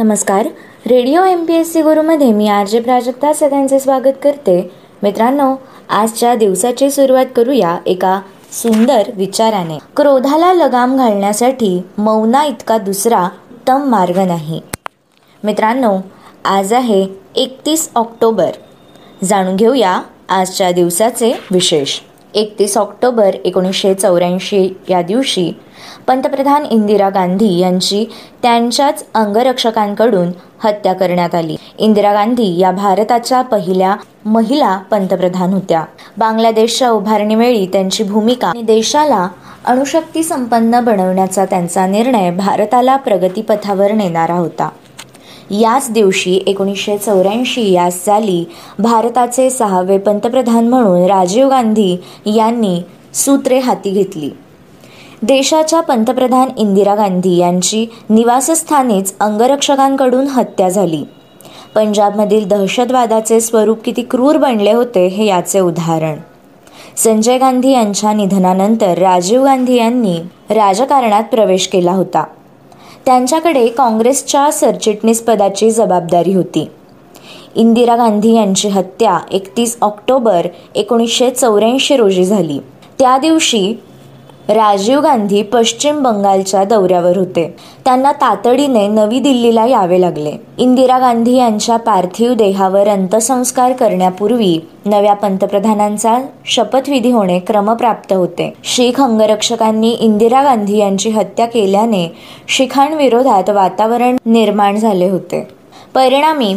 नमस्कार. Radio M P S C गुरुमध्ये मी R J Prajakta सगळ्यांचे स्वागत करते. मित्रांनो आजच्या दिवसाची सुरुवात करूया एका सुंदर विचाराने. क्रोधाला लगाम घालण्यासाठी मौना इतका दुसरा उत्तम मार्ग नाही. मित्रांनो आज आहे एकतीस ऑक्टोबर. जाणून घेऊया आजच्या दिवसाचे विशेष. एकतीस ऑक्टोबर एकोणीसशे चौऱ्याऐंशी या दिवशी पंतप्रधान इंदिरा गांधी यांची त्यांच्याच अंगरक्षकांकडून हत्या करण्यात आली. इंदिरा गांधी या भारताच्या पहिल्या महिला पंतप्रधान होत्या. बांगलादेशच्या उभारणीवेळी त्यांची भूमिका आणि देशाला अणुशक्ती संपन्न बनवण्याचा त्यांचा निर्णय भारताला प्रगतीपथावर नेणारा होता. याच दिवशी एकोणीसशे चौऱ्याऐंशी या साली भारताचे सहावे पंतप्रधान म्हणून राजीव गांधी यांनी सूत्रे हाती घेतली. देशाच्या पंतप्रधान इंदिरा गांधी यांची निवासस्थानीच अंगरक्षकांकडून हत्या झाली. पंजाबमधील दहशतवादाचे स्वरूप किती क्रूर बनले होते हे याचे उदाहरण. संजय गांधी यांच्या निधनानंतर राजीव गांधी यांनी राजकारणात प्रवेश केला होता. त्यांच्याकडे काँग्रेसच्या सरचिटणीसपदाची जबाबदारी होती. इंदिरा गांधी यांची हत्या एकतीस ऑक्टोबर एकोणीसशे चौऱ्याऐंशी रोजी झाली. त्या दिवशी राजीव गांधी पश्चिम बंगालच्या दौऱ्यावर होते. त्यांना तातडीने नवी दिल्लीला यावे लागले. इंदिरा गांधी यांच्या पार्थिव देहावर अंत्यसंस्कार करण्यापूर्वी नव्या पंतप्रधानांचा शपथविधी होणे क्रमप्राप्त होते. शीख अंगरक्षकांनी इंदिरा गांधी यांची हत्या केल्याने शिखांविरोधात वातावरण निर्माण झाले होते. परिणामी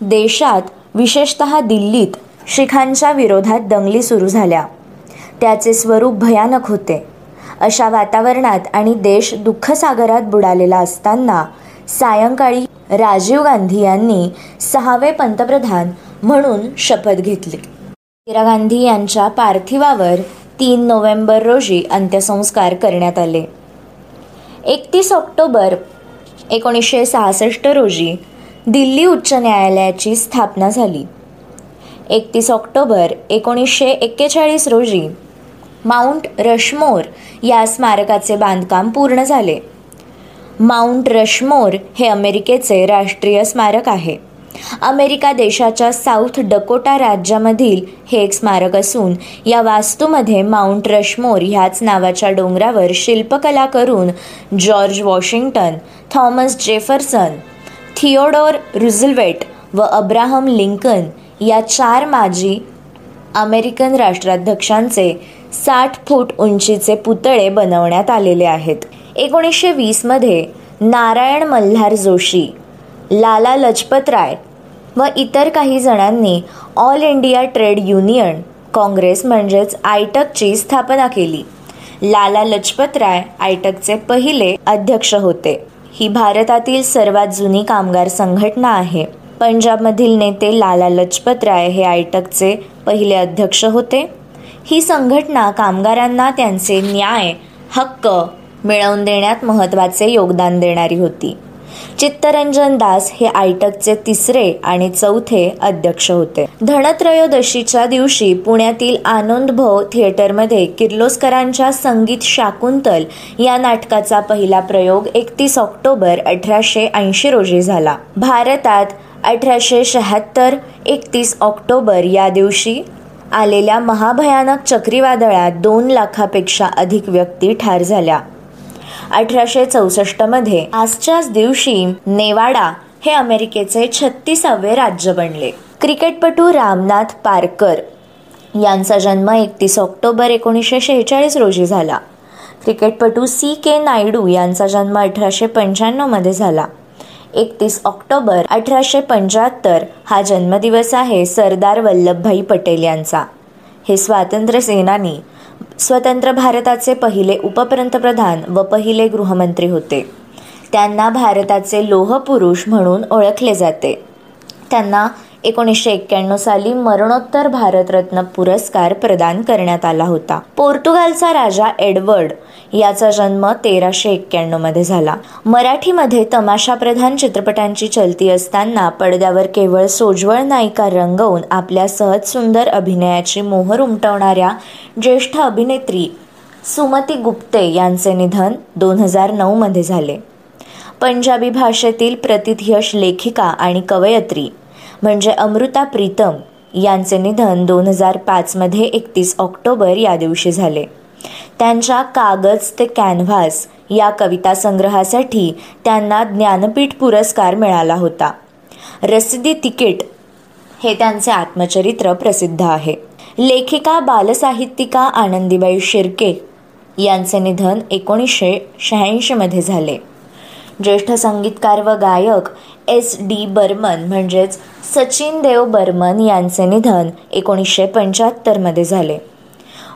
देशात विशेषतः दिल्लीत शिखांच्या विरोधात दंगली सुरू झाल्या. त्याचे स्वरूप भयानक होते. अशा वातावरणात आणि देश दुःखसागरात बुडालेला असताना सायंकाळी राजीव गांधी यांनी सहावे पंतप्रधान म्हणून शपथ घेतली. इंदिरा गांधी यांच्या पार्थिवावर तीन नोव्हेंबर रोजी अंत्यसंस्कार करण्यात आले. एकतीस ऑक्टोबर एकोणीसशे सहासष्ट रोजी दिल्ली उच्च न्यायालयाची स्थापना झाली. एकतीस ऑक्टोबर एकोणीसशे एक्केचाळीस रोजी माउंट रशमोर या स्मारकाचे बांधकाम पूर्ण झाले. माउंट रशमोर हे अमेरिकेचे राष्ट्रीय स्मारक आहे. अमेरिका देशाच्या साऊथ डकोटा राज्यामधील हे एक स्मारक असून या वास्तूमध्ये माउंट रशमोर ह्याच नावाच्या डोंगरावर शिल्पकला करून George Washington Thomas Jefferson Theodore Roosevelt व अब्राहम लिंकन या चार माजी अमेरिकन राष्ट्राध्यक्षांचे साठ फूट उंचीचे पुतळे बनवण्यात आलेले आहेत. एकोणीसशे वीसमध्ये नारायण मल्हार जोशी लाला लजपत राय व इतर काही जणांनी All India Trade Union Congress म्हणजेच आयटकची स्थापना केली. लाला लजपत राय आयटकचे पहिले अध्यक्ष होते. ही भारतातील सर्वात जुनी कामगार संघटना आहे. पंजाबमधील नेते लाला लजपत राय हे आयटकचे पहिले अध्यक्ष होते. ही संघटना कामगारांना त्यांचे न्याय हक्क मिळवून देण्यात महत्त्वाचे योगदान देणारी होती. चित्तरंजन दास हे आयटकचे तिसरे आणि चौथे अध्यक्ष होते. धनत्रयोदशीच्या दिवशी पुण्यातील आनंदभव थिएटरमध्ये किर्लोस्करांच्या संगीत शाकुंतल या नाटकाचा पहिला प्रयोग एकतीस ऑक्टोबर अठराशे ऐंशी रोजी झाला. भारतात अठराशे शहात्तर एकतीस ऑक्टोबर या दिवशी आलेल्या महाभयानक चक्रीवादळात दोन लाखापेक्षा अधिक व्यक्ती ठार झाल्या. अठराशे चौसष्टमध्ये आजच्याच दिवशी नेवाडा हे अमेरिकेचे छत्तीसावे राज्य बनले. क्रिकेटपटू रामनाथ पारकर यांचा जन्म एकतीस ऑक्टोबर एकोणीसशे शेहेचाळीस रोजी झाला. क्रिकेटपटू सी के नायडू यांचा जन्म अठराशे पंच्याण्णवमध्ये झाला. एकतीस ऑक्टोबर अठराशे पंच्याहत्तर हा जन्मदिवस आहे सरदार वल्लभभाई पटेल यांचा. हे स्वातंत्र्य सेनानी स्वतंत्र भारताचे पहिले उपपंतप्रधान व पहिले गृहमंत्री होते. त्यांना भारताचे लोहपुरुष म्हणून ओळखले जाते. त्यांना एकोणीसशे एक्क्याण्णव साली मरणोत्तर भारतरत्न पुरस्कार प्रदान करण्यात आला होता. पोर्तुगालचा राजा एडवर्ड याचा जन्म तेराशे एक्क्याण्णवमध्ये झाला. मराठीमध्ये तमाशाप्रधान चित्रपटांची चलती असताना पडद्यावर केवळ सोज्वळ नायिका रंगवून आपल्या सहज सुंदर अभिनयाची मोहर उमटवणाऱ्या ज्येष्ठ अभिनेत्री सुमती गुप्ते यांचे निधन दोन हजार नऊमध्ये झाले. पंजाबी भाषेतील प्रतिथयश लेखिका आणि कवयत्री म्हणजे अमृता प्रीतम यांचे निधन दोन हजार पाचमध्ये एकतीस ऑक्टोबर या दिवशी झाले. त्यांच्या कागज ते कॅनव्हास या कविता संग्रहासाठी त्यांना ज्ञानपीठ पुरस्कार मिळाला होता. रसिदी तिकीट हे त्यांचे आत्मचरित्र प्रसिद्ध आहे. लेखिका बालसाहित्यिका आनंदीबाई शिर्के यांचे निधन एकोणीसशे शहाऐंशीमध्ये झाले. ज्येष्ठ संगीतकार व गायक एस डी बर्मन म्हणजेच सचिन देव बर्मन यांचे निधन एकोणीसशे पंच्याहत्तरमध्ये झाले.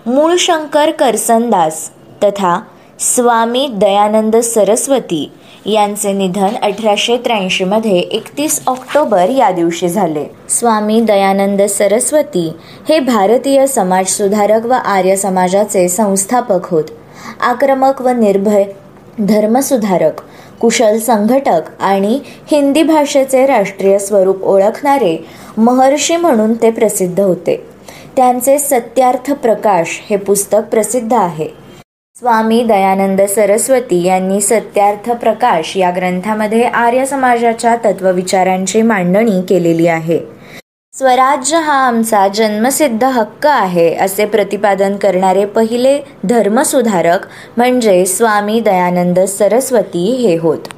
मूळशंकर करसनदास तथा स्वामी दयानंद सरस्वती यांचे निधन अठराशे त्र्याऐंशीमध्ये एकतीस ऑक्टोबर या दिवशी झाले. स्वामी दयानंद सरस्वती हे भारतीय समाजसुधारक व आर्य समाजाचे संस्थापक होत. आक्रमक व निर्भय धर्मसुधारक कुशल संघटक आणि हिंदी भाषेचे राष्ट्रीय स्वरूप ओळखणारे महर्षी म्हणून ते प्रसिद्ध होते. त्यांचे सत्यार्थ प्रकाश हे पुस्तक प्रसिद्ध आहे. स्वामी दयानंद सरस्वती यांनी सत्यार्थ प्रकाश या ग्रंथामध्ये आर्य समाजाच्या तत्वविचारांची मांडणी केलेली आहे. स्वराज्य हा आमचा जन्मसिद्ध हक्क आहे असे प्रतिपादन करणारे पहिले धर्मसुधारक म्हणजे स्वामी दयानंद सरस्वती हे होत.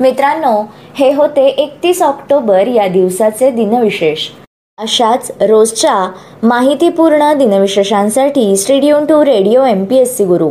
मित्रांनो हे होते एकतीस ऑक्टोबर या दिवसाचे दिनविशेष. अशाच रोजच्या माहितीपूर्ण दिनविशेषांसाठी stay tuned to radio M P S C Guru.